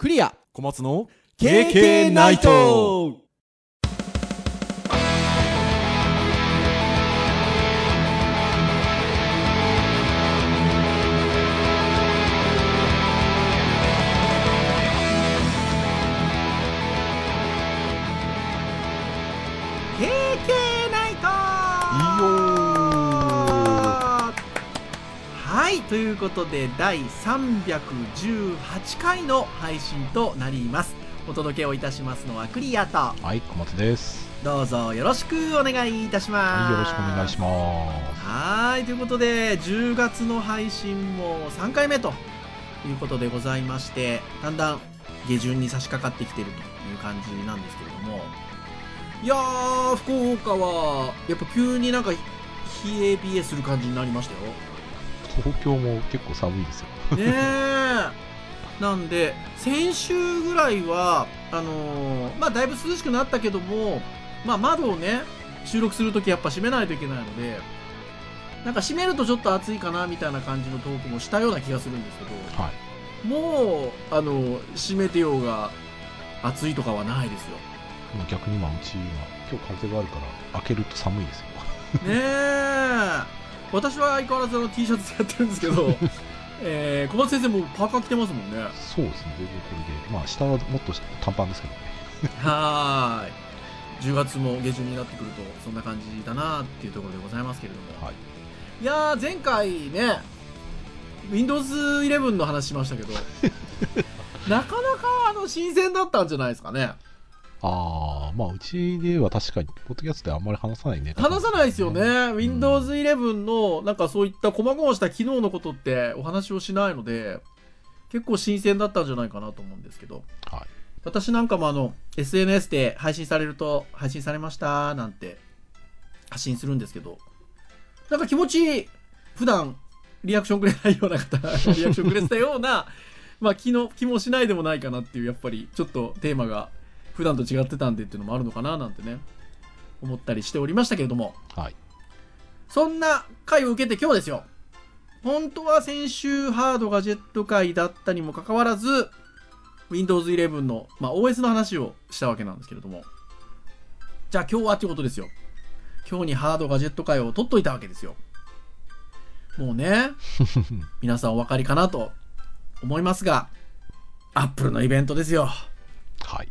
クリア。小松の KK ナイトということで第318回の配信となります。お届けをいたしますのはクリアと。はい、小松です。どうぞよろしくお願いいたします。はい、よろしくお願いします。はいということで10月の配信も3回目ということでございましてだんだん下旬に差し掛かってきているという感じなんですけれども。いやー福岡はやっぱ急になんか冷え冷えする感じになりましたよ東京も結構寒いですよ。ねえなんで先週ぐらいはあのーまあだいぶ涼しくなったけどもまあ窓をね収録するときやっぱ閉めないといけないのでなんか閉めるとちょっと暑いかなみたいな感じのトークもしたような気がするんですけどはい。もうあの閉めてようが暑いとかはないですよまあ逆に今うちは今日風があるから開けると寒いですよ。ねえ私は相変わらずあの T シャツやってるんですけど、えー、小松先生もパーカー着てますもんねそうですね、全然これで。まあ下はもっと短パンですけどね。はーい10月も下旬になってくるとそんな感じだなっていうところでございますけれども、はい。いやー前回ね Windows11 の話しましたけど なかなかあの新鮮だったんじゃないですかねああ、まあうちでは確かに、ポッドキャストであんまり話さないね。話さないですよね、ん。Windows11 のなんかそういった細々した機能のことってお話をしないので結構新鮮だったんじゃないかなと思うんですけど。はい。私なんかもあの SNS で配信されると配信されましたなんて発信するんですけど。なんか気持ち普段リアクションくれないような方 リアクションくれてたようなまあ気の気もしないでもないかなっていうやっぱりちょっとテーマが普段と違ってたんでっていうのもあるのかななんてね思ったりしておりましたけれどもはい。そんな回を受けて今日ですよ。本当は先週ハードガジェット会だったにもかかわらず、Windows 11の、まあ、OS の話をしたわけなんですけれども。じゃあ今日はってことですよ。今日にハードガジェット会を取っといたわけですよ。もうね、皆さんお分かりかなと思いますが、Apple のイベントですよ。はい。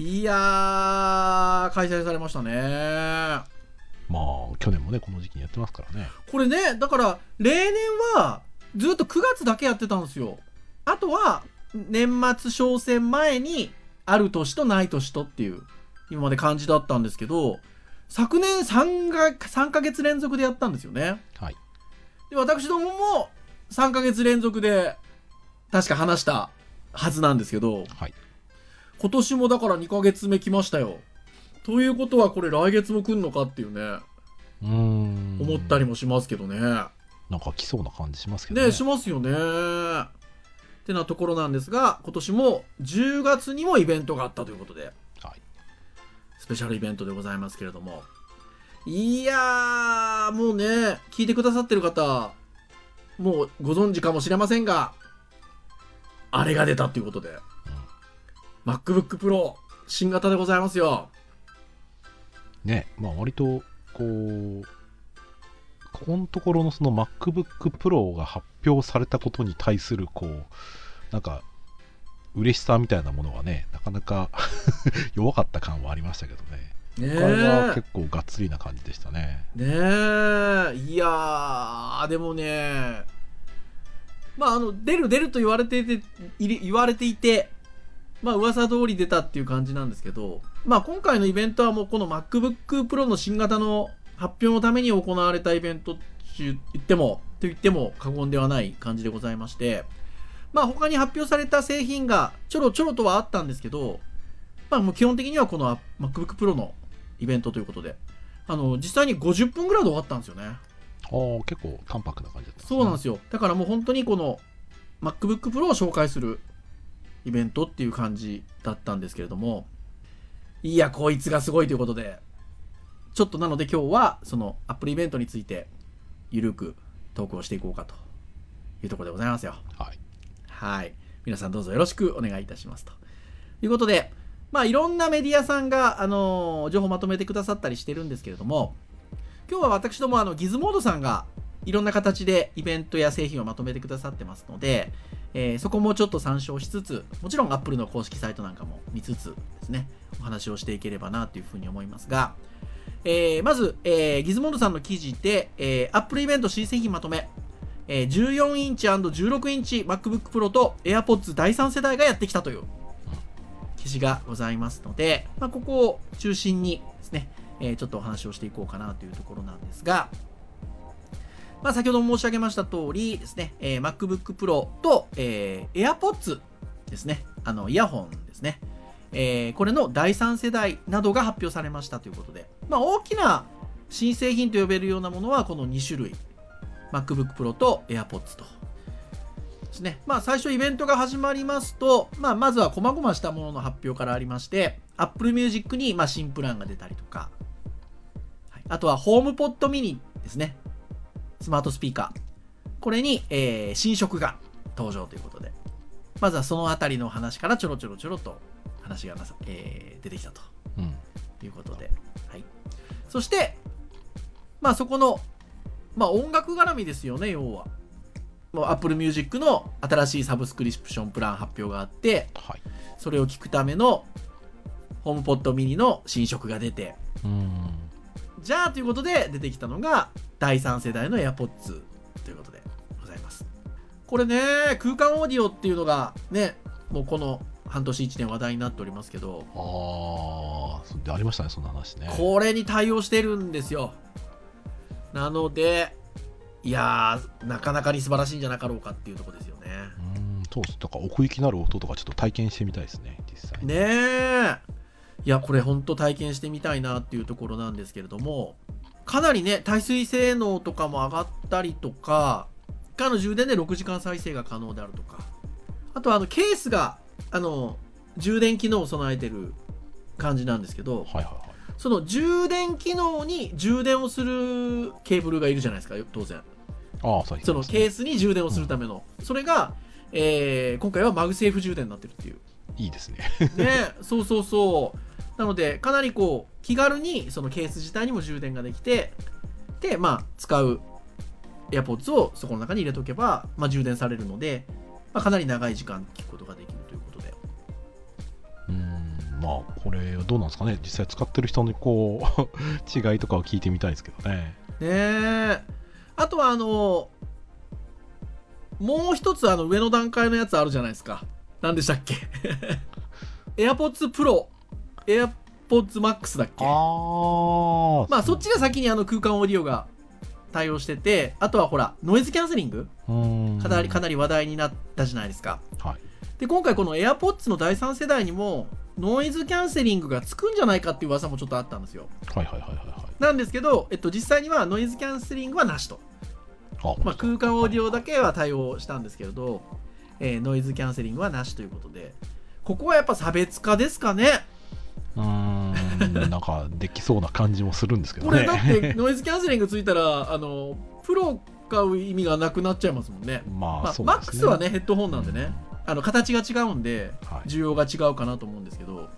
いやー、開催されましたね。まあ去年もね、この時期にやってますからね。これねだから例年はずっと9月だけやってたんですよあとは年末商戦前にある年とない年とっていう今まで感じだったんですけど昨年 3, が3ヶ月連続でやったんですよねはい。で私どもも3ヶ月連続で確か話したはずなんですけどはい。今年もだから2ヶ月目来ましたよということはこれ来月も来んのかっていうねうーん。思ったりもしますけどね、なんか来そうな感じしますけどね。ねしますよね。ってなところなんですが、今年も10月にもイベントがあったということで、はい。スペシャルイベントでございますけれども。いやー、もうね、聞いてくださってる方、もうご存知かもしれませんが、あれが出たっていうことで、MacBook Pro 新型でございますよ。ね、まあ割と、こう、ここのところのその MacBook Pro が発表されたことに対する、こう、なんか、嬉しさみたいなものはね、なかなか 弱かった感はありましたけどね。ねこれはえ。結構がっつりな感じでしたね。ねえいやーでもねまああの出る出ると言われていて言われていてまあ噂通り出たっていう感じなんですけどまあ今回のイベントはもうこの MacBook Pro の新型の発表のために行われたイベントって言ってもと言っても過言ではない感じでございましてまあ他に発表された製品がちょろちょろとはあったんですけどまあもう基本的にはこの MacBook Pro のイベントということであの実際に50分ぐらいで終わったんですよね。ああ、結構淡白な感じだった、そうなんですよ。よ。だからもう本当にこの MacBook Pro を紹介するイベントっていう感じだったんですけれども、いや、こいつがすごいということで、ちょっとなので今日はその Apple イベントについてゆるくトークをしていこうかというところでございますよ。はい。はい。皆さんどうぞよろしくお願いいたしますということでまあいろんなメディアさんが、あのー情報まとめてくださったりしてるんですけれども今日は私どもあのギズモードさんがいろんな形でイベントや製品をまとめてくださってますので、えーそこもちょっと参照しつつもちろん Apple の公式サイトなんかも見つつですねお話をしていければなというふうに思いますが、えーまず、えーギズモードさんの記事で、えー Apple イベント新製品まとめ、えー14インチ &16 インチ MacBook Pro と AirPods 第3世代がやってきたという記事がございますので、まあ、ここを中心にですね、えーちょっとお話をしていこうかなというところなんですが、まあ、先ほども申し上げました通りですね、えー MacBook Pro と、えー AirPods ですね、あの、イヤホンですね、えーこれの第3世代などが発表されましたということで、まあ、大きな新製品と呼べるようなものはこの2種類、MacBook Pro と AirPods と。ですね。まあ、最初イベントが始まりますと、まあ、まずは細々したものの発表からありまして、Apple Music に、まあ、新プランが出たりとか、はいあとは HomePod mini ですね。スマートスピーカー。これに、えー新色が登場ということで、まずはそのあたりの話からちょろちょろちょろと話がなさ、えー出てきたとうん。ということで、はい。そして、まあそこの、まあ音楽絡みですよね、要は。もう Apple Music の新しいサブスクリプションプラン発表があって、はい。それを聞くための HomePod mini の新色が出て、うん。じゃあということで出てきたのが第3世代の AirPods ということでございます。これね、空間オーディオっていうのがね、もうこの半年1年話題になっておりますけど、ああ、ありましたね、そんな話ね。これに対応してるんですよ。なので、いやー、なかなかに素晴らしいんじゃなかろうかっていうところですよね。うん、そうです。だから奥行きなる音とかちょっと体験してみたいですね、実際に。ねえ。いや、これ本当体験してみたいなっていうところなんですけれども、かなりね、耐水性能とかも上がったりとか、1回の充電で6時間再生が可能であるとか、あとはあのケースが、あの、充電機能を備えてる感じなんですけど、はいはいはい。その充電機能に充電をするケーブルがいるじゃないですか、当然。ああ、そうそのケース。スに充電をするための。それが、えー今回は MagSafe 充電になってるっていう。いいですね。ね、そうそうそう。なので、かなりこう、気軽にそのケース自体にも充電ができて、で、まあ、使う AirPods をそこの中に入れとけば、まあ、充電されるので、まあ、かなり長い時間聞くことができるということで。うん、まあ、これ、どうなんですかね。実際使ってる人のこう、違いとかを聞いてみたいですけどね。ねえ。あとは、あの、もう一つ、あの、上の段階のやつあるじゃないですか。何でしたっけ ?AirPods Pro、AirPods Max だっけ？ああ、まあ、そっちが先にあの空間オーディオが対応してて、あとはほら、ノイズキャンセリング？うん。かなり、かなり話題になったじゃないですか。はい。で、今回この AirPods の第3世代にも、ノイズキャンセリングがつくんじゃないかっていう噂もちょっとあったんですよ。はいはいはいはいはい。なんですけど、えっと、実際にはノイズキャンセリングはなしと。あまあ、空間オーディオだけは対応したんですけれど、えーノイズキャンセリングはなしということで、ここはやっぱ差別化ですかね。うーん、なんかできそうな感じもするんですけどね。これだってノイズキャンセリングついたら、あの、プロ買う意味がなくなっちゃいますもんね。まあ、まあ、そうマッですね。クスはね、ヘッドホンなんでね、あの形が違うんで、はい需要が違うかなと思うんですけど。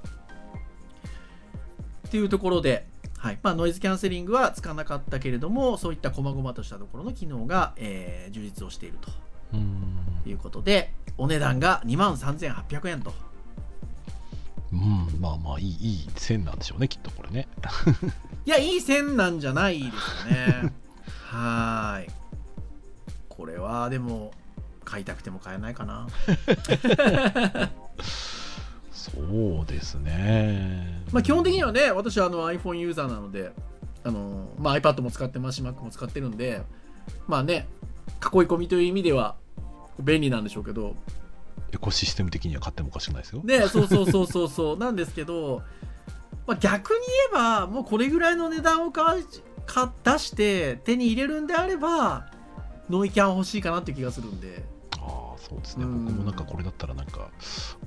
っていうところで、はいまあ、ノイズキャンセリングはつかなかったけれども、そういった細々としたところの機能が、えー充実をしているとうん。いうことで、お値段が2万3800円と。うん、まあまあ、いい、いい線なんでしょうね、きっとこれね。いや、いい線なんじゃないですかね。はーい。これは、でも、買いたくても買えないかな。そうですね。まあ、基本的にはね、私はあの iPhone ユーザーなので、あのまあ、iPad も使ってますし、Mac も使ってるんで、まあね、囲い込みという意味では便利なんでしょうけど、エコシステム的には買ってもおかしくないですよ。ね、そうそうそうそうそう、なんですけど、まあ、逆に言えば、もうこれぐらいの値段をかか出して手に入れるんであれば、ノイキャン欲しいかなって気がするんで、ああ、そうですね。うん僕もなんかこれだったらなんか、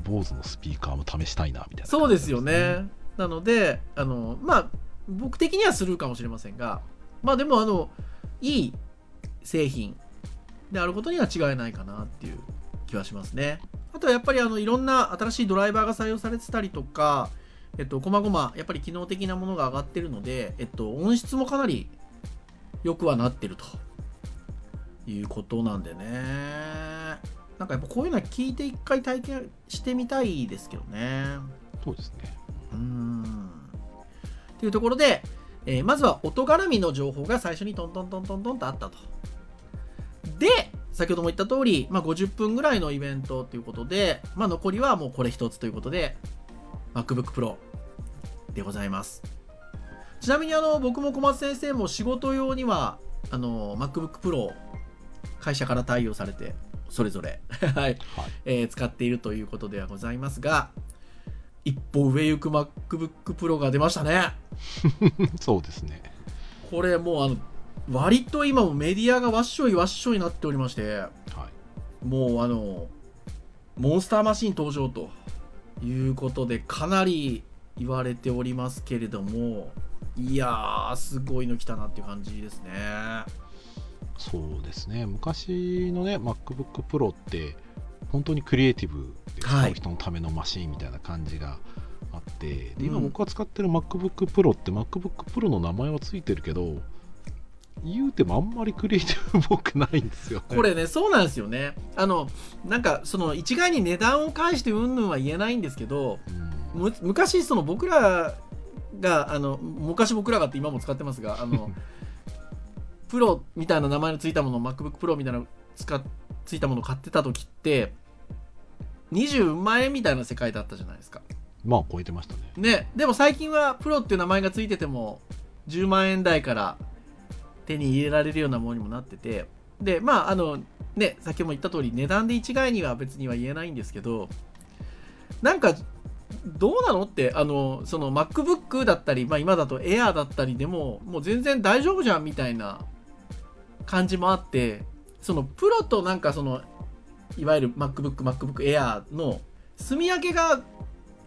坊主のスピーカーも試したいな、みたいな、そうですよね。。なので、あの、まあ、僕的にはスルーかもしれませんが、まあでも、あの、いい製品であることには違いないかなっていう気はしますねあとはやっぱりあのいろんな新しいドライバーが採用されてたりとかえっと、こまごま、やっぱり機能的なものが上がってるので、えっと、音質もかなり良くはなってるということなんでね。なんかやっぱこういうのは聞いて一回体験してみたいですけどね。そうですね。うーん。というところで、えーまずは音絡みの情報が最初にトントントントントンとあったと。で、先ほども言った通り、まあ、50分ぐらいのイベントということで、まあ、残りはもうこれ一つということで、MacBook Pro でございます。ちなみにあの僕も小松先生も仕事用にはあの MacBook Pro 会社から対応されてそれぞれ、はいはい。えー使っているということではございますが一歩上行く MacBook Pro が出ましたね そうですね。これもうあの割と今もメディアがわっしょいわっしょいになっておりましてはい。もうあのモンスターマシン登場ということでかなり言われておりますけれどもいやーすごいの来たなっていう感じですねそうですね。昔のね、MacBook Pro って、本当にクリエイティブで使う人のためのマシンみたいな感じがあって、で今うん僕が使ってる MacBook Pro って MacBook Pro の名前はついてるけど、言うてもあんまりクリエイティブっぽくないんですよ、ね。これねそうなんですよねあのなんかその一概に値段を返してうんぬんは言えないんですけどうん、む昔その僕らがあの昔僕らがって今も使ってますがあの プロみたいな名前のついたもの MacBook Pro みたいなの使っついたものを買ってた時って20万円みたいな世界だったじゃないですかまあ超えてましたね。ねでも最近はプロっていう名前がついてても10万円台から手に入れられるようなものにもなっててでまああのね先ほども言った通り値段で一概には別には言えないんですけどなんかどうなのってあのその MacBook だったり、まあ、今だと Air だったりでももう全然大丈夫じゃんみたいな感じもあってそのプロとなんかそのいわゆる MacBook、MacBook Air の住み分けが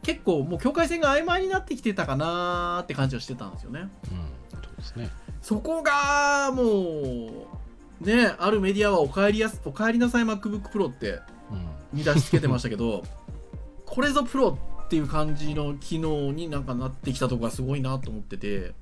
結構もう境界線が曖昧になってきてたかなーって感じはしてたんですよね。うん、ですね。そこがもうねあるメディアはお帰りやすお帰りなさい MacBook Pro ってうん、見出しつけてましたけど これぞプロっていう感じの機能になんかなってきたとこがすごいなと思ってて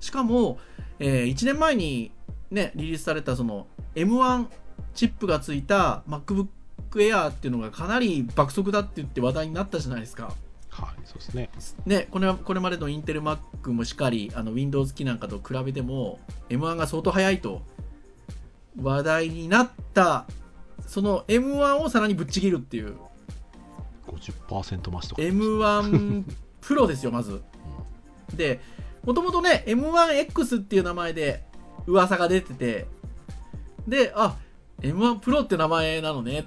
しかも、え1年前にねリリースされたその M1 チップがついた MacBook Air っていうのがかなり爆速だって言って話題になったじゃないですか。はい、そうですね。ね、これこれまでのインテル Mac もしかりあの Windows 機なんかと比べても M1 が相当速いと話題になったその M1 をさらにぶっちぎるっていう50%増しとか。M1 プロですよまずでもともとね M1X っていう名前で噂が出ててであ M1 プロって名前なのね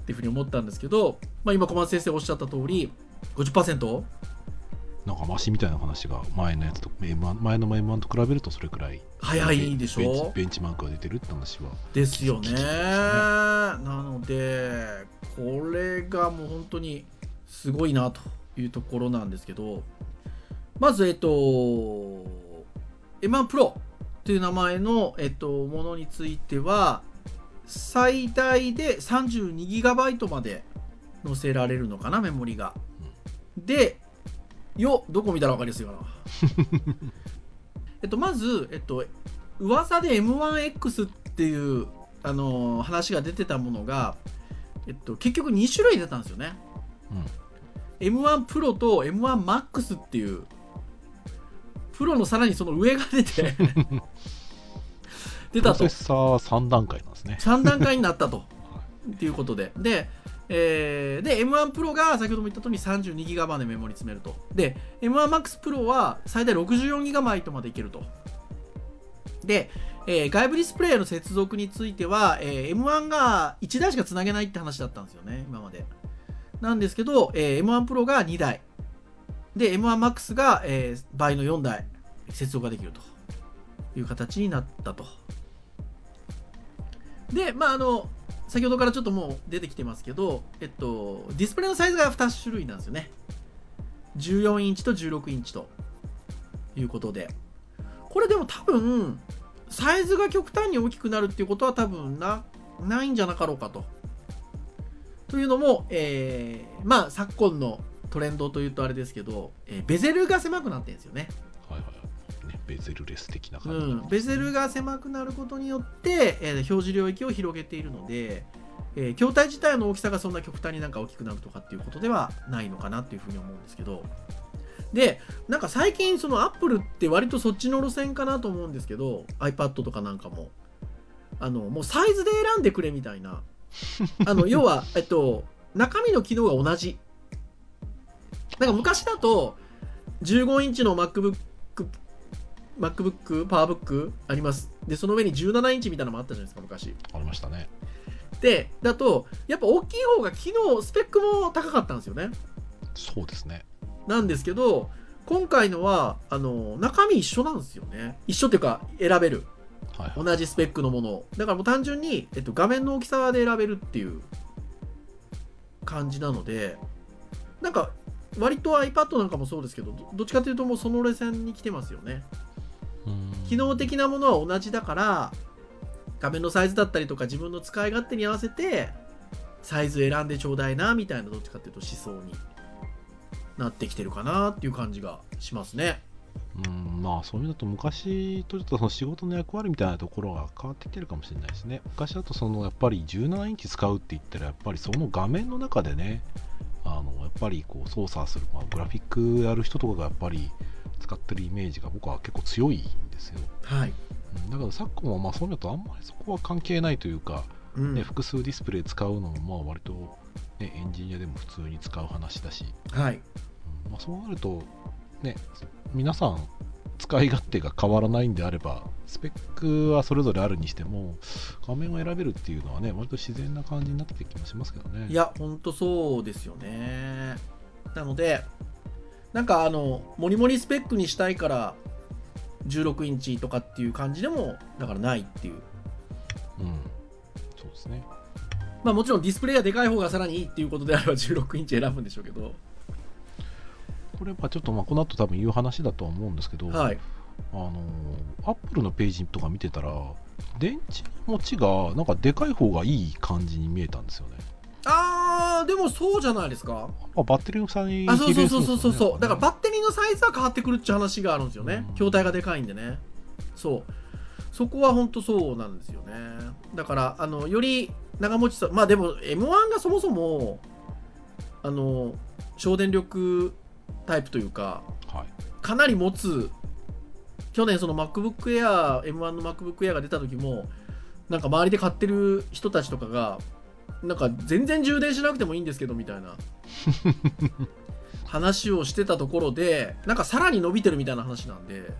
っていうふうに思ったんですけど、まあ、今小松先生おっしゃった通り 50%? なんかマシみたいな話が前のやつと M1 前の M1 と比べるとそれくらい早いでしょ？ベンチマークが出てるって話はですよね。ね。なのでこれがもう本当にすごいなというところなんですけどまずえっと M1 Pro という名前の、えっと、ものについては最大で 32GB まで載せられるのかなメモリが、でよどこ見たら分かりやすいかな。えっとまずえっと噂で M1X っていう、あのー話が出てたものが、えっと、結局2種類出たんですよね。M1 プロと M1MAX っていう。プロのさらにその上が出て 出たと。プロセッサーは3段階なんですね。3段階になったと。っていうことで。で,、えーで M1 プロが先ほども言った通り 32GB までメモリ詰めると。で M1MAX プロは最大 64GB までいけると。で、えー外部ディスプレイの接続については、えー M1 が1台しかつなげないって話だったんですよね今まで。なんですけど、えー M1 プロが2台。で M1MAX が、えー倍の4台接続ができると。いう形になったと。でまああの先ほどからちょっともう出てきてますけど、えっと、ディスプレイのサイズが2種類なんですよね。14インチと16インチということで。これでも多分サイズが極端に大きくなるっていうことは多分なないんじゃなかろうかと。というのも、えーまあ昨今のトレンドというとあれですけど、えーベゼルが狭くなってるんですよね。ベゼルレス的なう感じ、ん、ベゼルが狭くなることによって、えー表示領域を広げているので、えー筐体自体の大きさがそんな極端になんか大きくなるとかっていうことではないのかなっていうふうに思うんですけど。でなんか最近そのアップルって割とそっちの路線かなと思うんですけど iPad とかなんかも。あのもうサイズで選んでくれみたいな。あの要は、えっと、中身の機能が同じ。なんか昔だと15インチの MacBook MacBook、パワーブックあります。で、その上に17インチみたいなのもあったじゃないですか、昔。ありましたねで、だと、やっぱ大きい方が機能、スペックも高かったんですよね。そうですねなんですけど、今回のは、あの、中身一緒なんですよね。一緒っていうか、選べる。はいはい同じスペックのものを。だからもう単純に、えっと、画面の大きさで選べるっていう感じなので、なんか、割と iPad なんかもそうですけど、どどっちかというともうその路線に来てますよね。機能的なものは同じだから画面のサイズだったりとか自分の使い勝手に合わせてサイズ選んでちょうだいなみたいなどっちかっていうと思想になってきてるかなっていう感じがしますね。うんまあそういうのだと昔とちょっとその仕事の役割みたいなところが変わってきてるかもしれないですね。昔だとそのやっぱり17インチ使うって言ったらやっぱりその画面の中でねあのやっぱりこう操作する、まあ、グラフィックやる人とかがやっぱり使ってるイメージが僕は結構強いんですよ、はい、うんだから昨今はまあそういうのとあんまりそこは関係ないというか、うん。ね、複数ディスプレイ使うのもまあ割と、ね、エンジニアでも普通に使う話だし、はい。うんまあ、そうなると、ね、皆さん使い勝手が変わらないんであればスペックはそれぞれあるにしても画面を選べるっていうのはね割と自然な感じになってきた気もしますけどね。いやほんとそうですよね。なのでなんかあのモリモリスペックにしたいから16インチとかっていう感じでもだからないっていう。うん。そうですね。まあもちろんディスプレイがでかい方がさらにいいっていうことであれば16インチ選ぶんでしょうけど。これはちょっとまあこの後多分言う話だとは思うんですけど、はい。あのアップルのページとか見てたら電池の持ちがなんかでかい方がいい感じに見えたんですよねでもそうじゃないですか。あバッテリーの差にあそうそうそうそうそう。そうだからバッテリーのサイズは変わってくるって話があるんですよね。うん。筐体がでかいんでね。そう。そこは本当そうなんですよね。だからあのより長持ちさまあでも M1 がそもそもあの省電力タイプというかはい。かなり持つ去年その MacBook Air M1 の MacBook Air が出た時もなんか周りで買ってる人たちとかがなんか全然充電しなくてもいいんですけどみたいな。話をしてたところでなんかさらに伸びてるみたいな話なんで。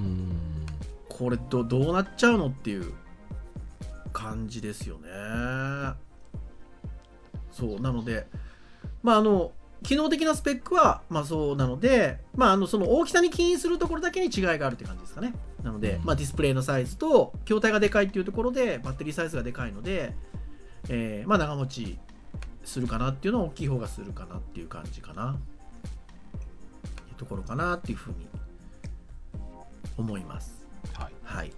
うんこれどどうなっちゃうのっていう感じですよね。そうなのでまああの機能的なスペックはまあそうなのでまああのその大きさに起因するところだけに違いがあるって感じですかね。なので、うん。まあ、ディスプレイのサイズと筐体がでかいっていうところでバッテリーサイズがでかいので、えーまあ長持ちするかなっていうのは大きい方がするかなっていう感じかなところかなっていうふうに思いますはいはい。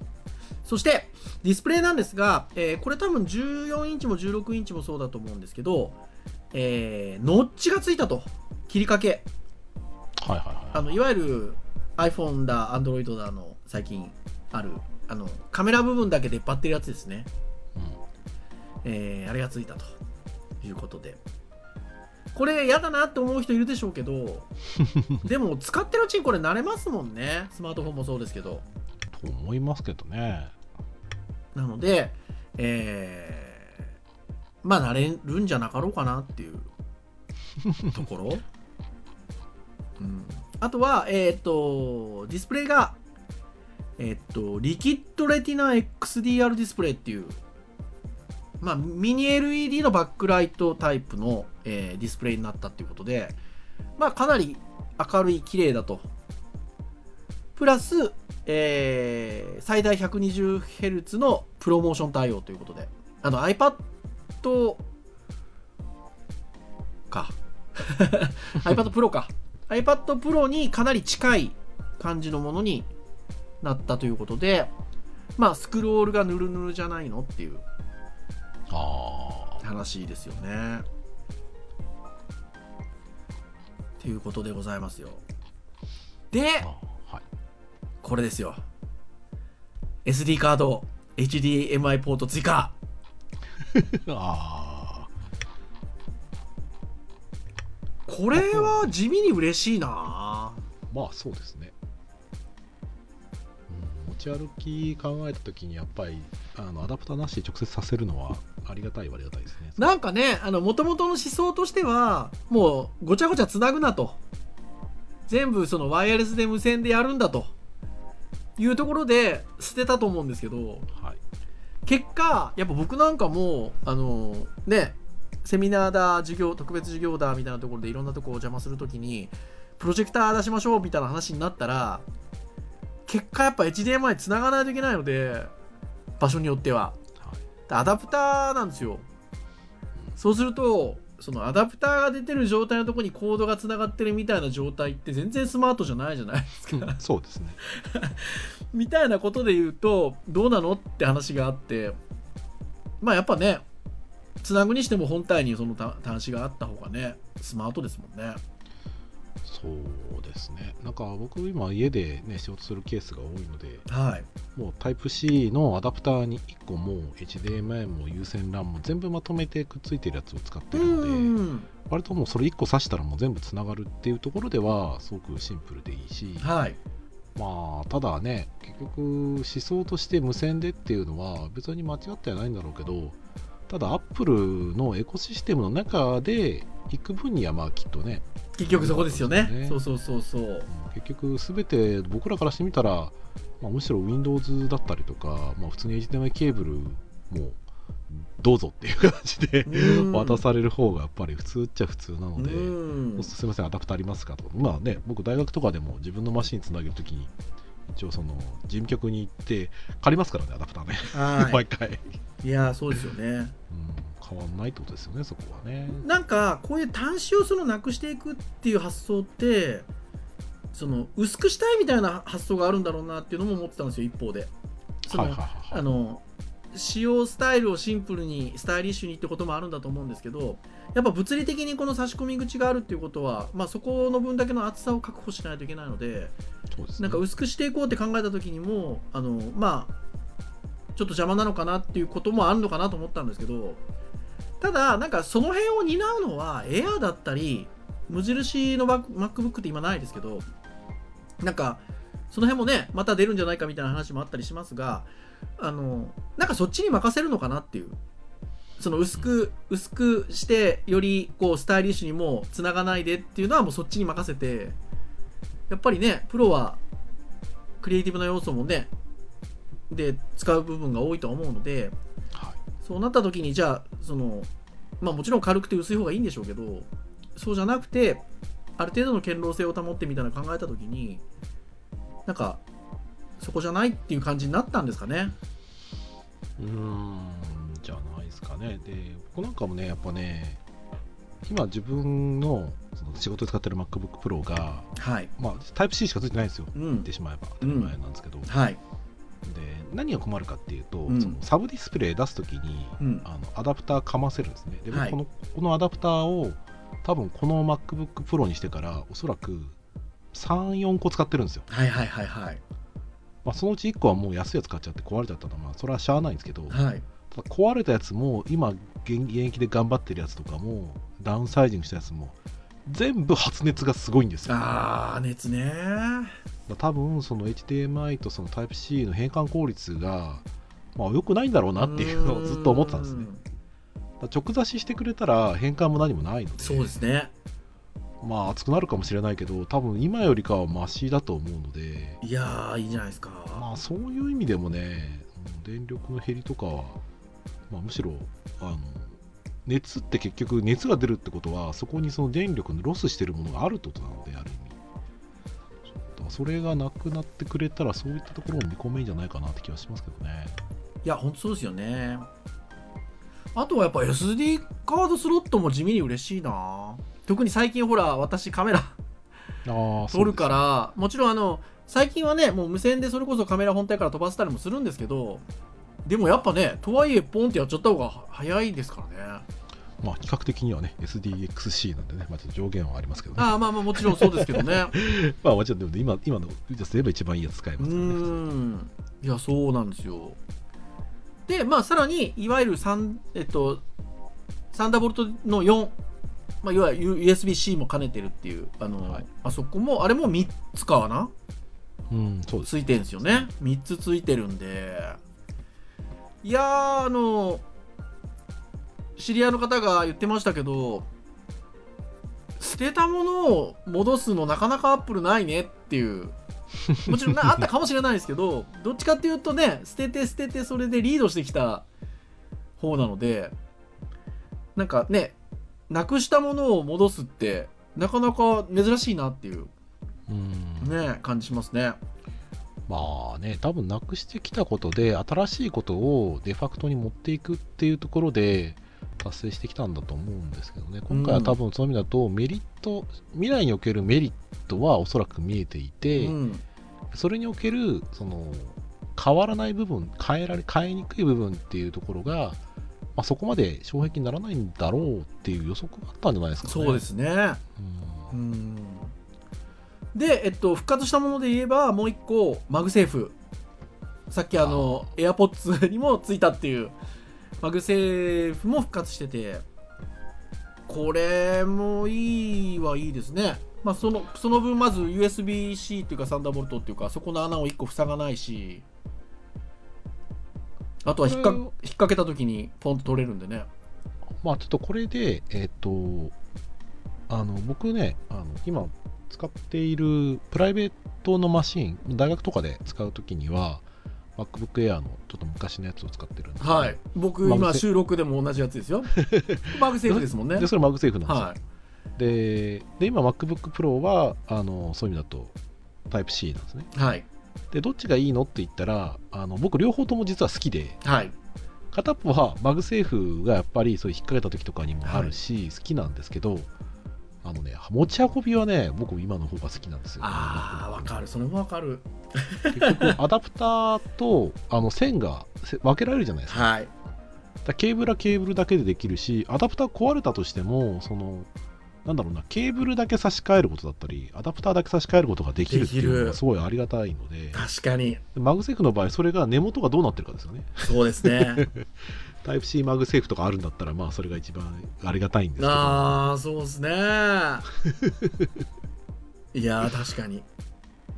そして、ディスプレイなんですが、えーこれ多分14インチも16インチもそうだと思うんですけど、えーノッチがついたと。切り掛け。はいはいはいあの、いわゆる iPhone だ、Android だの最近ある、あの、カメラ部分だけ出っ張ってるやつですね。えーあれがついたということで。これ嫌だなって思う人いるでしょうけど、でも使ってるうちにこれ慣れますもんね。スマートフォンもそうですけど。と思いますけどねなので、えーまあ、なれるんじゃなかろうかなっていう ところ。うん、あとは、えっ、と、ディスプレイが、えっ、と、リキッドレティナ XDR ディスプレイっていう、まあ、ミニ LED のバックライトタイプの、えーディスプレイになったっていうことで、まあ、かなり明るい、綺麗だと。プラス、えー最大 120Hz のプロモーション対応ということで、あの iPad か。iPad Pro か。iPad Pro にかなり近い感じのものになったということで、まあ、スクロールがヌルヌルじゃないのっていう話ですよね。ということでございますよ。で、はい、これですよ。SD カード HDMI ポート追加。これは地味に嬉しいな。まあそうですね、うん、持ち歩き考えた時にやっぱりあのアダプターなしで直接させるのはありがたいはありがたいですね。なんかねもともとの思想としてはもうごちゃごちゃつなぐなと。全部そのワイヤレスで無線でやるんだと。いうところで捨てたと思うんですけど。はい。結果やっぱ僕なんかもあのねセミナーだ授業特別授業だみたいなところでいろんなとこを邪魔するときにプロジェクター出しましょうみたいな話になったら結果やっぱ HDMI つながないといけないので場所によっては。はい。アダプターなんですよ。そうするとそのアダプターが出てる状態のところにコードがつながってるみたいな状態って全然スマートじゃないじゃないですか。そうですね。みたいなことで言うとどうなのって話があって。まあやっぱねつなぐにしても本体にそのた端子があった方がねスマートですもんねそうですね。なんか僕今家でね仕事するケースが多いのではい。もうタイプ C のアダプターに1個もう HDMI も有線 LAN も全部まとめてくっついてるやつを使ってうるのでん割ともうそれ1個挿したらもう全部つながるっていうところではすごくシンプルでいいしはい。まあただね結局思想として無線でっていうのは別に間違ってはないんだろうけどただアップルのエコシステムの中で行く分にはまあきっとね結局そこですよね。ね。そうそうそうそう。うん結局全て僕らからしてみたら、まあ、むしろ Windows だったりとか、まあ、普通に HDMI ケーブルもどうぞっていう感じでうん。渡される方がやっぱり普通っちゃ普通なので、すみませんアダプターありますか？とまあね僕大学とかでも自分のマシンつなげるときに一応その事務局に行って借りますからねアダプターね、は 毎回、いいやそうですよね。うん、変わんないってことですよねそこはね。なんかこういう端子をそのなくしていくっていう発想ってその薄くしたいみたいな発想があるんだろうなっていうのも思ってたんですよ一方で。その、はいはいはいはい。あの使用スタイルをシンプルにスタイリッシュにってこともあるんだと思うんですけどやっぱ物理的にこの差し込み口があるっていうことは、まあ、そこの分だけの厚さを確保しないといけないのでそうですね。なんか薄くしていこうって考えた時にもあのまあちょっと邪魔なのかなっていうこともあるのかなと思ったんですけどただなんかその辺を担うのはエアーだったり無印の MacBook って今ないですけどなんかその辺もねまた出るんじゃないかみたいな話もあったりしますがあのなんかそっちに任せるのかなっていう。その薄く薄くしてよりこうスタイリッシュにもつながないでっていうのはもうそっちに任せてやっぱりねプロはクリエイティブな要素もねで使う部分が多いと思うのではい。そうなった時にじゃあそのまあもちろん軽くて薄い方がいいんでしょうけどそうじゃなくてある程度の堅牢性を保ってみたいな考えた時になんかそこじゃないっていう感じになったんですかねうーんじゃないですかね。で、僕なんかもね、やっぱね、今自分のその仕事で使ってる MacBook Pro が、はいまあ、タイプ C しかついてないんですよ。言っうんてしまえば当たり前なんですけど。で、はい何が困るかっていうと、うん。そのサブディスプレイ出すときに、うん。あのアダプターかませるんですね。で、僕はい。このこのアダプターを多分この MacBook Pro にしてからおそらく3、4個使ってるんですよ。はいはいはいはい。まあ、そのうち1個はもう安いやつ買っちゃって壊れちゃったのは、まあ、それはしゃあないんですけど、はい。ただ壊れたやつも今現現役で頑張ってるやつとかもダウンサイジングしたやつも全部発熱がすごいんですよ。あー熱ね。ら多分その HDMI とその Type-C の変換効率が、まあ、良くないんだろうなっていうのをずっと思ってたんですね。直差ししてくれたら変換も何もないので。そうですね。まあ熱くなるかもしれないけど多分今よりかはマシだと思うので。いやーいいじゃないですか、まあそういう意味でもねうん電力の減りとかは、まあ、むしろあの熱って結局熱が出るってことはそこにその電力のロスしてるものがあるってことなのである意味それがなくなってくれたらそういったところも見込めんじゃないかなって気はしますけどね。いや本当そうですよね。あとはやっぱ SD カードスロットも地味に嬉しいな。特に最近ほら私カメラああ撮るからもちろんあの最近はねもう無線でそれこそカメラ本体から飛ばせたりもするんですけどでもやっぱねとはいえポンってやっちゃった方が早いですからねまあ、比較的にはね、SDXC なんでね、まあ、ちょっと上限はありますけどね。ああまあまあもちろんそうですけどね。まあ、もちろん、でも今、今のやつで言えば一番いいやつ使えうますからね。ーん。いやそうなんですよ。でまあさらにいわゆるサンえっとサンダーボルトの4、まあ、いわゆる USB-C も兼ねてるっていうあの、はい。あそこもあれも3つかな。うん、そうです。ついてるんですよね。3つついてるんで。いやーあの知り合いの方が言ってましたけど捨てたものを戻すのなかなかアップルないねっていう。もちろんなあったかもしれないですけどどっちかっていうとね捨てて捨ててそれでリードしてきた方なのでなんかねなくしたものを戻すってなかなか珍しいなっていう。うん。ね感じしますね。まあね、多分なくしてきたことで、新しいことをデファクトに持っていくっていうところで、達成してきたんだと思うんですけどね、今回は多分そういう意味だと、メリット、未来におけるメリットはおそらく見えていて、うんそれにおける、その、変わらない部分、変えられ、変えにくい部分っていうところが、まあ、そこまで障壁にならないんだろうっていう予測があったんじゃないですかね。そうですね。うん。うん。で、えっと、復活したもので言えばもう一個 MagSafe。さっきあの AirPods にもついたっていう MagSafe も復活しててこれもいいはいいですね。まあそのその分まず USB-C っていうか Thunderbolt っていうかそこの穴を1個塞がないしあとは引っか引っ掛けた時にポンと取れるんでね。まあちょっとこれで、えっ、と、あの、僕ね、あの、今使っているプライベートのマシン、大学とかで使うときには、MacBook Air のちょっと昔のやつを使ってるんで。すけどはい。僕今収録でも同じやつですよ。MagSafe ですもんね。で、それマグセーフなんですよ。はい。でで、今 MacBook Pro は、あの、そういう意味だと Type-C なんですね。はい。で、どっちがいいのって言ったら、あの僕両方とも実は好きで、はい。片っぽは MagSafe がやっぱりそういう引っ掛けた時とかにもあるし、好きなんですけどあのね持ち運びはね僕今の方が好きなんですよ。ああわかる。それもわかる。結局アダプターとあの線が分けられるじゃないですか,、はい。だケーブルはケーブルだけでできるしアダプター壊れたとしてもそのなんだろうなケーブルだけ差し替えることだったりアダプターだけ差し替えることができるっていうのがすごいありがたいので。確かに。 MagSafe の場合それが根元がどうなってるかですよね。そうですね タイプ C マグセーフとかあるんだったらまあそれが一番ありがたいんですけど。ああそうですね。いやー確かに。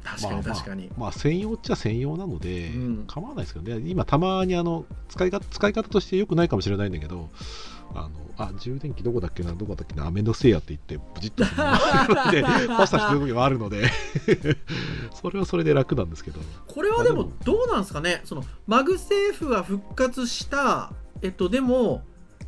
確かにまあまあ確かに、まあ専用っちゃ専用なので、うん。構わないですけどね。今たまにあの使い方使い方として良くないかもしれないんだけどあのあ充電器どこだっけなどこだっけなあめんどせえやって言ってブチッとでパ スタしてる時もあるので それはそれで楽なんですけど。これはでもどうなんですかね。その MagSafe が復活したえっとでも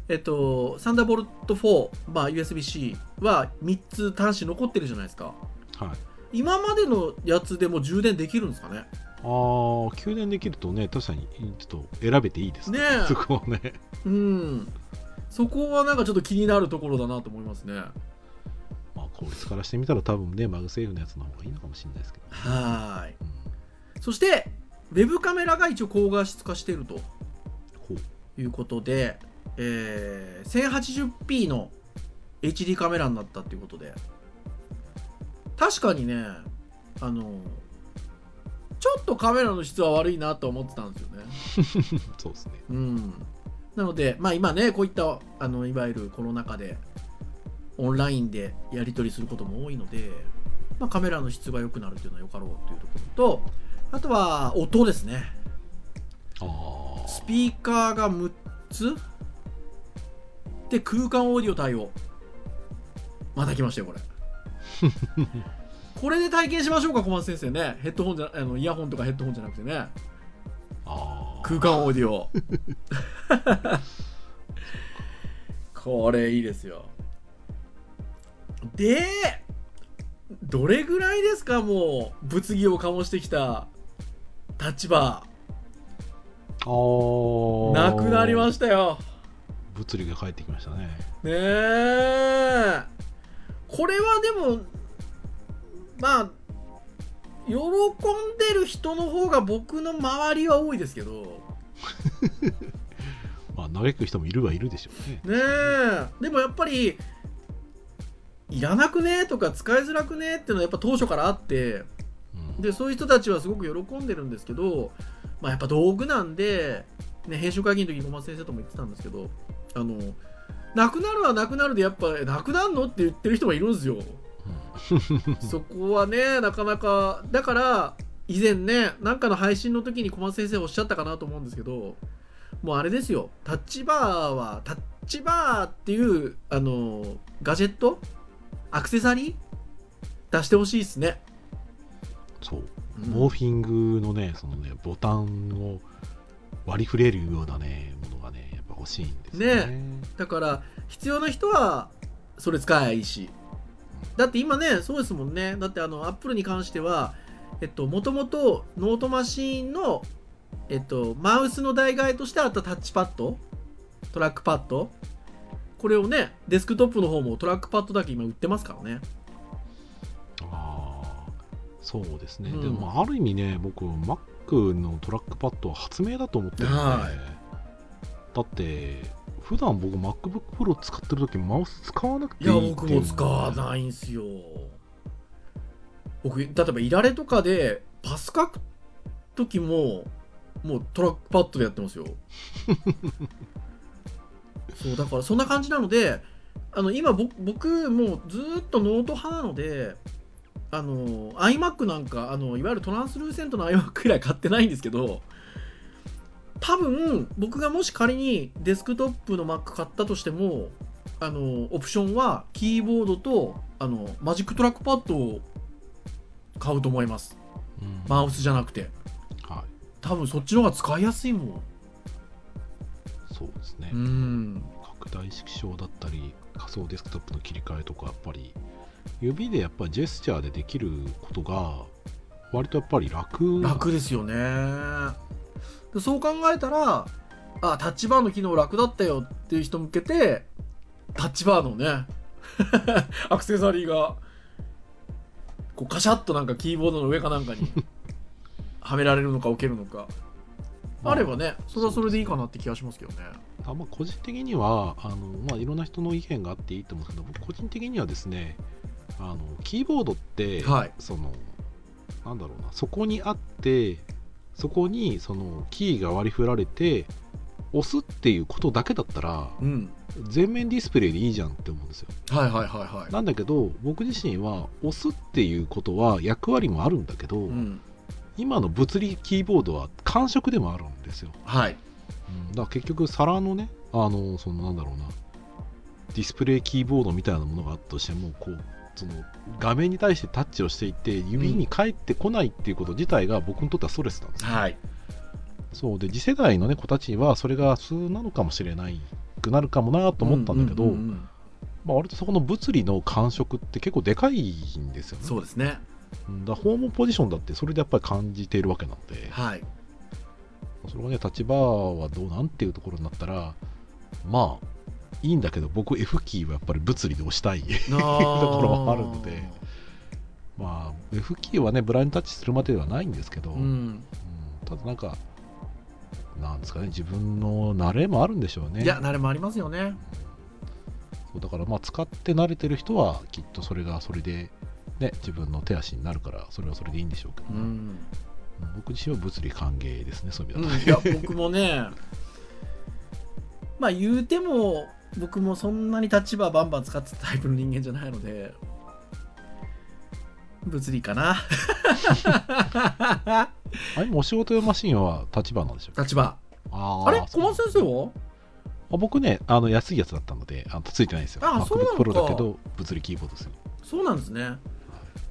えっと Thunderbolt 4、まあ、USB-C は3つ端子残ってるじゃないですか。はい。今までのやつでも充電できるんですかね？あー給電できるとね確かにちょっと選べていいですね。ねえ。そこはね。うん。そこはなんかちょっと気になるところだなと思いますね。まあ効率からしてみたら多分ね MagSafe のやつの方がいいのかもしれないですけど、はーい。うんそしてウェブカメラが一応高画質化していると。ほういうことで、えー 1080p の HD カメラになったっていうことで。確かにねあのちょっとカメラの質は悪いなと思ってたんですよね。そうですね。うん。なのでまあ今ねこういったあのいわゆるコロナ禍でオンラインでやり取りすることも多いので、まあ、カメラの質が良くなるっていうのはよかろうというところとあとは音ですね。ああスピーカーが6つ？で空間オーディオ対応。また来ましたよこれ。これで体験しましょうか小松先生ね。ヘッドホンじゃあのイヤホンとかヘッドホンじゃなくてね。空間オーディオ。これいいですよ。でどれぐらいですかもう物議を醸してきた立場なくなりましたよ。物理が帰ってきましたね。ねえ。これはでもまあ喜んでる人の方が僕の周りは多いですけど。まあ嘆く人もいるはいるでしょうね。ねえ。でもやっぱりいらなくねとか使いづらくねっていうのはやっぱ当初からあって。うん。でそういう人たちはすごく喜んでるんですけど、まあ、やっぱ道具なんで、ね、編集会議の時に小松先生とも言ってたんですけどあのなくなるはなくなるでやっぱなくなるのって言ってる人がいるんですよ。そこはねなかなかだから以前ねなんかの配信の時に小松先生おっしゃったかなと思うんですけどもうあれですよ。 Touch Bar は Touch Bar っていうあのガジェット？アクセサリー？出してほしいですね、そう。うんモーフィングのねそのねボタンを割り振れるようなねものがねやっぱ欲しいんですよね。だから必要な人はそれ使えばいいし。だって今ねそうですもんね。だってあのアップルに関してはえっともともとノートマシーンのえっとマウスの代替えとしてあったタッチパッドトラックパッドこれをねデスクトップの方もトラックパッドだけ今売ってますからねそうですね、うん。でもある意味ね僕 Mac のトラックパッドは発明だと思ってるんで、はい。だって普段僕 MacBook Pro 使ってる時マウス使わなくていやいいっていう。僕も使わないんすよ。僕例えばイラレとかでパス書く時ももうトラックパッドでやってますよ。そうだからそんな感じなのであの今僕僕もうずーっとノート派なのであの iMac なんかあのいわゆる translucent の iMac くらい買ってないんですけど多分僕がもし仮にデスクトップの Mac 買ったとしてもあのオプションはキーボードとあのマジックトラックパッドを買うと思います。うん。マウスじゃなくて。はい。多分そっちの方が使いやすいもん。そうですね、うん。拡大縮小だったり仮想デスクトップの切り替えとかやっぱり指でやっぱりジェスチャーでできることが割とやっぱり楽。楽ですよね。でそう考えたらあタッチバーの機能楽だったよっていう人向けてタッチバーのね アクセサリーがこうカシャッとなんかキーボードの上かなんかに はめられるのか置けるのか。あればねそれはそれでいいかなって気がしますけどね。あまあ、個人的にはあの、まあ、いろんな人の意見があっていいと思うんですけど僕個人的にはですねあのキーボードって、はい。そのなんだろうなそこにあってそこにそのキーが割り振られて押すっていうことだけだったらうん。全面ディスプレイでいいじゃんって思うんですよ。はいはいはいはい。なんだけど僕自身は押すっていうことは役割もあるんだけど、うん。今の物理キーボードは感触でもあるんですよ。はい。うん。だから結局皿のねあのそのなんだろうなディスプレイキーボードみたいなものがあったとしてもこうその画面に対してタッチをしていって指に返ってこないっていうこと自体が僕にとってはストレスなんですよ、はい。そうで次世代の、ね、子たちはそれが普通なのかもしれないくなるかもなと思ったんだけど、まあ、割とそこの物理の感触って結構でかいんですよね。そうですね。うんだ訪問ポジションだってそれでやっぱり感じているわけなので。はい。それがね立場はどうなんていうところになったらまあいいんだけど僕 F キーはやっぱり物理で押したい とところもあるので。まあ F キーはねブラインドタッチするまでではないんですけど、ううん。んただなんかなんですかね自分の慣れもあるんでしょうね。いや慣れもありますよね。そうだからまあ使って慣れてる人はきっとそれがそれでね自分の手足になるからそれはそれでいいんでしょうけどね、うん。僕自身は物理歓迎ですねそういう意うん味だと、いや僕もねまあ言うても僕もそんなに立場バンバン使ってたタイプの人間じゃないので物理かな。あ今お仕事用マシンは Touch Bar なんでしょうか？ Touch Bar。あーあれ？小松先生は？あ僕ねあの安いやつだったのであのついてないんですよ。あそうなの MacBook か Pro だけど物理キーボードですよそうなんですね。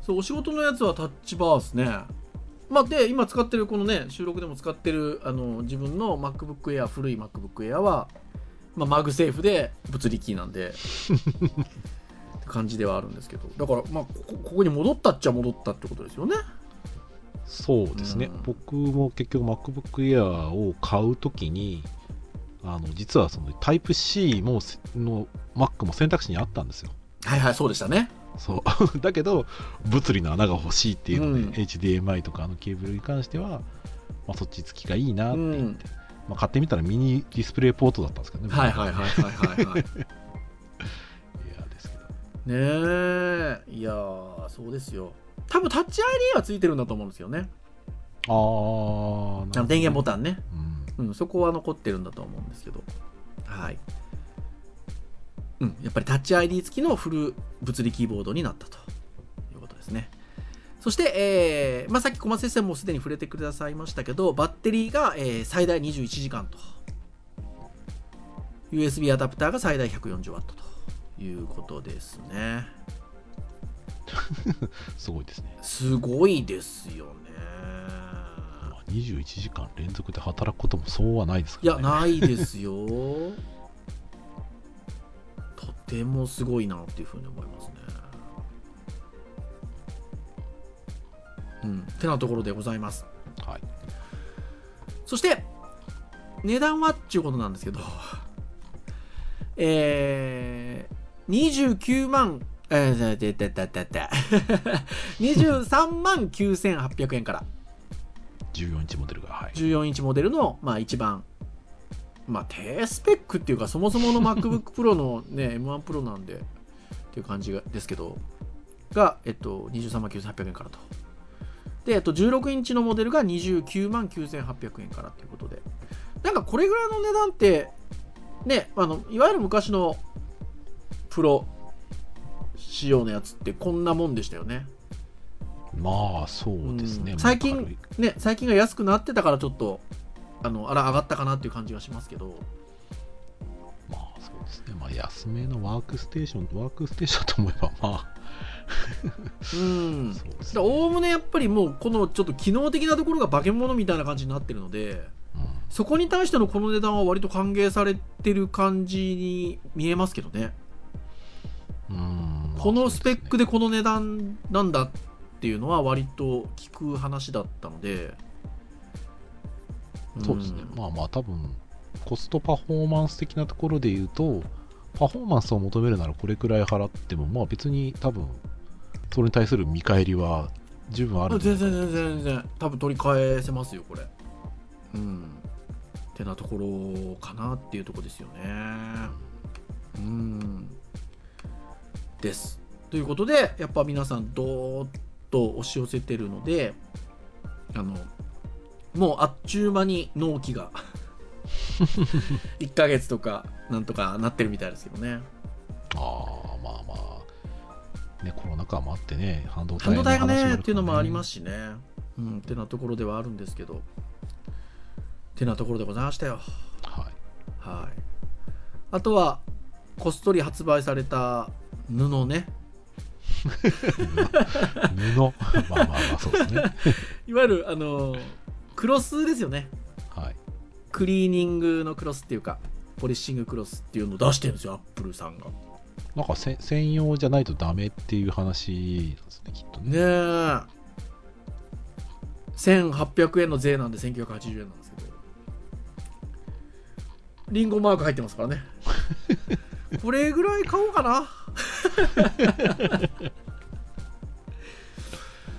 そうお仕事のやつは Touch Bar ですね。まあで今使ってるこのね収録でも使ってるあの自分の MacBook Air 古い MacBook Air は、まあ、 MagSafe で物理キーなんで。って感じではあるんですけど。だからまあここに戻ったっちゃ戻ったってことですよね。そうですね、うん。僕も結局 MacBook Air を買うときにあの実はそのタイプ C もせの Mac も選択肢にあったんですよ。はいはいそうでしたね。そう。だけど物理の穴が欲しいっていうので、うん。HDMI とかのケーブルに関しては、まあ、そっち付きがいいなって言って、まあ、買ってみたらミニディスプレイポートだったんですけどね。はいはいはいはいはいはい。いやですけど。ね。え。いやーそうですよ。多分タッチ ID はついてるんだと思うんですよね。あー、あの電源ボタンね、ン。うん、そこは残ってるんだと思うんですけど。はい。うんやっぱりタッチ ID 付きのフル物理キーボードになったということですねそして、えーまあ、さっき小松先生もすでに触れてくださいましたけどバッテリーが、えー最大21時間と。USB アダプターが最大 140W と。いうことですね。すごいですね。すごいですよね。まあ、21時間連続で働くこともそうはないですいやからね。ないですよ。とてもすごいなっていうふうに思いますねうんてなところでございますはい。そして値段はっていうことなんですけど えー、29万えー、ででででで23 万9800円から14インチモデルが。はい。14インチモデルの、まあ、一番、まあ、低スペックっていうか、そもそもの MacBook Pro の、ね、M1 Pro なんで、っていう感じがですけど、が、えっと、23万9800円からと。で、えっと、16インチのモデルが29万9800円からということで、なんかこれぐらいの値段って、ね、あの、いわゆる昔のプロ仕様のやつってこんなもんでしたよね。まあ、そうですね。うん最近ね最近が安くなってたからちょっとあのあら上がったかなっていう感じがしますけどまあ、そうですね。まあ、安めのワークステーション、ワークステーションと思えば、まあ、うん。おおむねやっぱりもうこのちょっと機能的なところが化け物みたいな感じになってるのでうん。そこに対してのこの値段は割と歓迎されてる感じに見えますけどね。うん。まあこのスペックででこの値段なんだっていうのは割と聞く話だったので。そうですね。ん。まあまあ、多分、コストパフォーマンス的なところで言うと、パフォーマンスを求めるならこれくらい払っても、まあ別に多分、それに対する見返りは十分ある全然全然全然。多分取り返せますよこれ。うん。てなところかなっていうところですよね。うん。です。ということでやっぱ皆さんどーっと押し寄せてるのであのもうあっちゅう間に納期が 1ヶ月とかなんとかなってるみたいですけどね。ああ、まあまあ、ね、コロナ禍もあってね、半導体半導体が話ねっていうのもありますし。しねうんってなところではあるんですけどてなところでございましたよはい。はいあとはこっそり発売された布ね 布、まあまあまあ、そうですね。いわゆるあのクロスですよねはい。クリーニングのクロスっていうかポリッシングクロスっていうのを出してるんですよアップルさんがなんかせ専用じゃないとダメっていう話なんですね、きっとね。ねえ。1800円の税なんで1980円なんですけど。リンゴマーク入ってますからね。これぐらい買おうかな。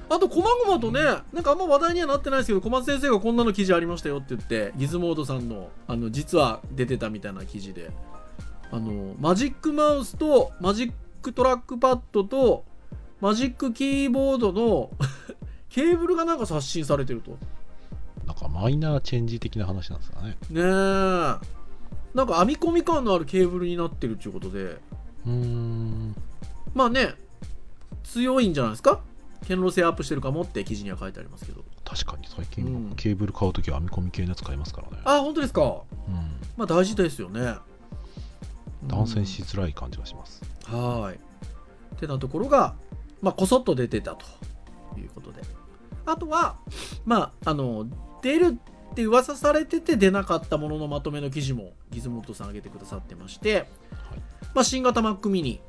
あと、こまごまとね、なんかあんま話題にはなってないですけど、小松先生がこんなの記事ありましたよって言って、ギズモードさんの、あの、実は出てたみたいな記事で、あの、マジックマウスと、マジックトラックパッドと、マジックキーボードの ケーブルがなんか刷新されてると。なんかマイナーチェンジ的な話なんですかね。ねえ。なんか編み込み感のあるケーブルになってるっていうことで、うーん。まあね、強いんじゃないですか？堅牢性アップしてるかもって記事には書いてありますけど。確かに最近、うんケーブル買うときは編み込み系のやつ買いますからね。あ、本当ですか？うん。まあ大事ですよね。断線しづらい感じがします。はーい。ってなところが、まあ、こそっと出てたということで。あとは、まあ、あの、出るって噂されてて出なかったもののまとめの記事もギズモットさん上げてくださってまして、まあ、新型 Mac mini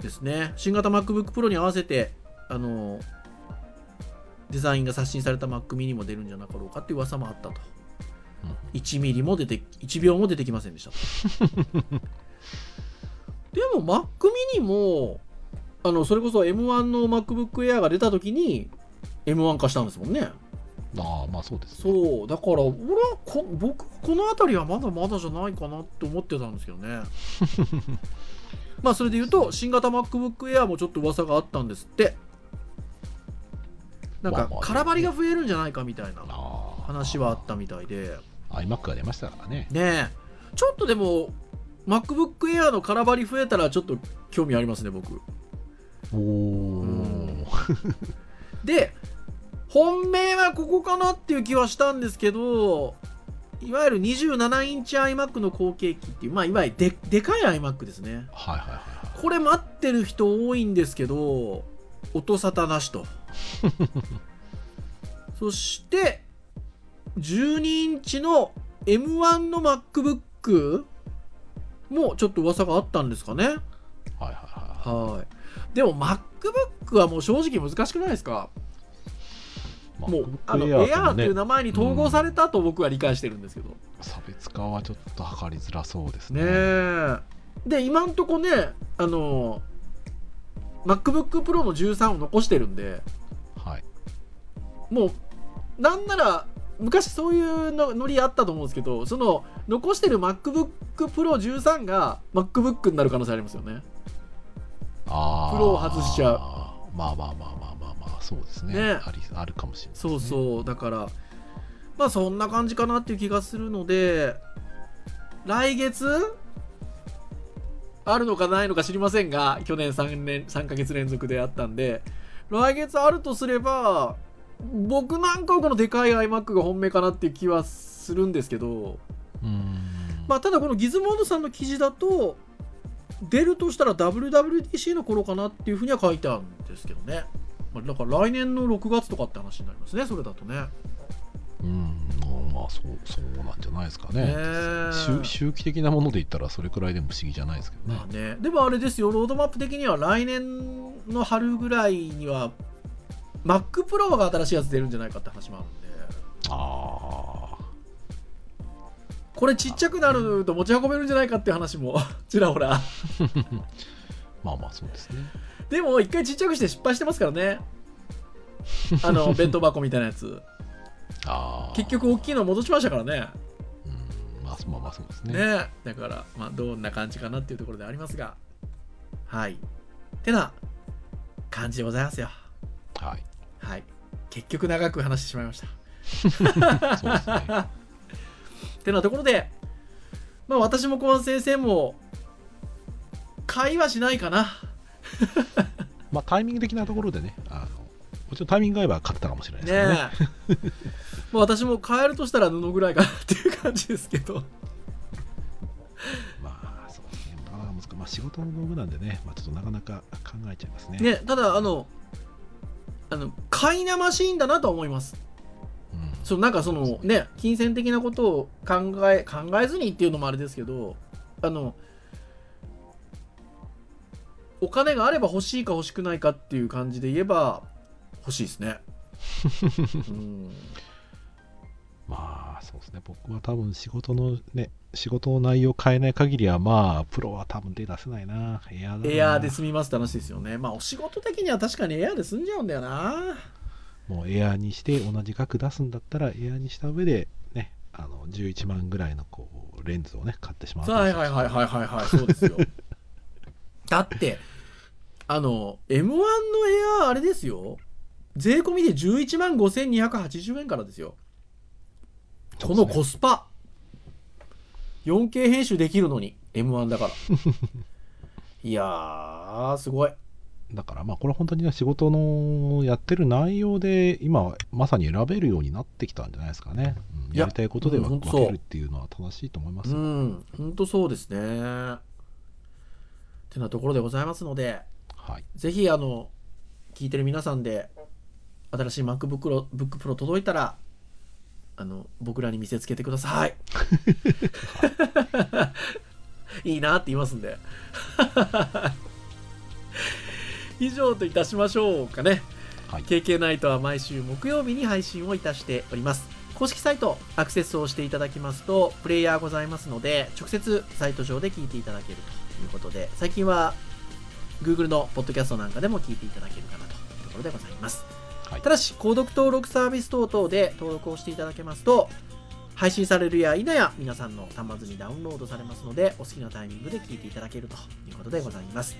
ですね。新型 MacBook Pro に合わせて、あの、デザインが刷新された Mac mini も出るんじゃなかろうかっていう噂もあったと。1ミリも出て、1秒も出てきませんでした。と。でも Mac mini も、あの、それこそ M1 の MacBook Air が出た時に M1 化したんですもんね。ああまあそうですね。そう。だから俺はこ僕この辺りはまだまだじゃないかなって思ってたんですけどね。まあそれで言うと新型 MacBook Air もちょっと噂があったんですって。なんか空張りが増えるんじゃないかみたいな話はあったみたいで iMac が出ましたからね。ねえ。ちょっとでも MacBook Air の空張り増えたらちょっと興味ありますね僕。おで本命はここかなっていう気はしたんですけどいわゆる27インチ iMac の後継機っていう、まあ、いわゆるででかい iMac ですね。はいはいはいはい。これ待ってる人多いんですけど音沙汰なしと。そして12インチの M1 の MacBook もちょっと噂があったんですかね。はいはいはいはい。でも MacBook はもう正直難しくないですか？もうあの Air っていう名前に統合されたと僕は理解してるんですけど、差別化はちょっと図りづらそうですね。で今んとこねあの MacBook Pro の13を残してるんで。はい。もうなんなら昔そういうのノリあったと思うんですけどその残してる MacBook Pro 13が MacBook になる可能性ありますよね。ああプロを外しちゃう。まあまあまあまあまあまあそうですね。ね。ありあるかもしれないね、そうそうだからまあそんな感じかなっていう気がするので来月あるのかないのか知りませんが去年3年3ヶ月連続であったんで来月あるとすれば僕なんかはこのでかい iMac が本命かなっていう気はするんですけどまあただこのギズモードさんの記事だと出るとしたら WWDC の頃かなっていうふうには書いてあるんですけどね、まあ、だから来年の6月とかって話になりますねそれだとね。うん。まあそうそうなんじゃないですかね。ねえ。周周期的なもので言ったらそれくらいでも不思議じゃないですけどね。まあね、でもあれですよ、ロードマップ的には来年の春ぐらいには Mac Pro が新しいやつ出るんじゃないかって話もあるんで、あこれちっちゃくなると持ち運べるんじゃないかっていう話も ちらほら。あまあまあそうですねでも一回ちっちゃくして失敗してますからね。あの 弁当箱みたいなやつ。ああ結局大きいの戻しましたからね。うんまあまあまあそうですねねだから、まあ、どんな感じかなっていうところでありますが。はい。てな感じでございますよ。はいはい。結局長く話してしまいました。そうですね てなところで、まあ私も小松先生も、会話しないかな。まあタイミング的なところでねあのもちろんタイミングが合えば勝ってたかもしれないですねけどねえ。まあ私も変えるとしたら布ぐらいかなっていう感じですけど。まあそうですねまあ難しいまあ仕事の道具なんでね、まあ、ちょっとなかなか考えちゃいますねね、ただ、あの、あの、買いなましいんだなとは思います。うんそうなんかそのね、金銭的なことを考え、考えずにっていうのもあれですけど、あの、お金があれば欲しいか欲しくないかっていう感じで言えば、欲しいですね。うんまあそうですね僕は多分仕事のね仕事の内容を変えない限りはまあプロは多分手出せないなエアーエアーで済みますって話ですよね。まあお仕事的には確かにエアーで済んじゃうんだよな。もうエアーにして同じ額出すんだったらエアーにした上でねあの11万ぐらいのこうレンズをね買ってしまうはいはいはいはいはいはい、そうですよ。だって、あの、M1 のエアーあれですよ。税込みで11万5280円からですよ。このコスパ。4K 編集できるのに、M1 だから。いやー、すごい。だからまあこれは本当にね仕事のやってる内容で今まさに選べるようになってきたんじゃないですかね、うんいややりたいことでは分けるっていうのは正しいと思いますよ、うん、ほんとそうですね。てなところでございますので、はいぜひあの聞いてる皆さんで新しい MacBook Pro, Book Pro 届いたらあの僕らに見せつけてください。いいなって言いますんで。以上といたしましょうかね。はい。KK ナイトは毎週木曜日に配信をいたしております。公式サイトアクセスをしていただきますとプレイヤーございますので直接サイト上で聞いていただけるということで最近は Google のポッドキャストなんかでも聞いていただけるかなというところでございますはい。ただし購読登録サービス等々で登録をしていただけますと配信されるや否や皆さんの端末にダウンロードされますのでお好きなタイミングで聞いていただけるということでございます。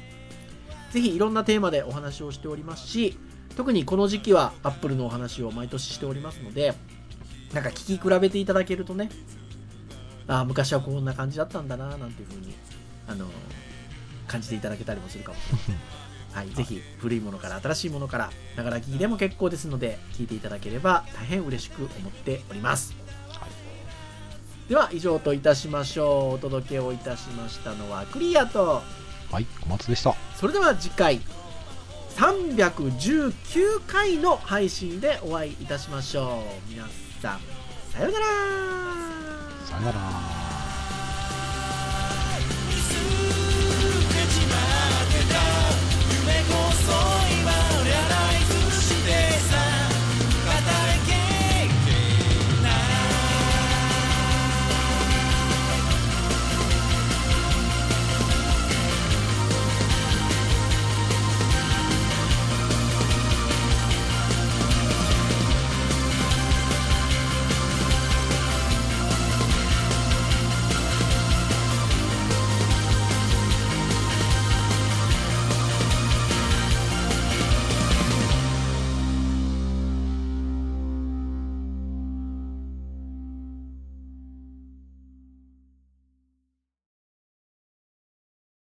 ぜひいろんなテーマでお話をしておりますし特にこの時期は Apple のお話を毎年しておりますのでなんか聞き比べていただけるとねああ昔はこんな感じだったんだななんていうふうにあの感じていただけたりもするかも。しれませんはい、ぜひ古いものから新しいものからながら聞きでも結構ですので聞いていただければ大変嬉しく思っております、はい。では以上といたしましょう。お届けをいたしましたのはクリアと。はい、小松でした。それでは次回319回の配信でお会いいたしましょう。皆さんさようなら。さよなら。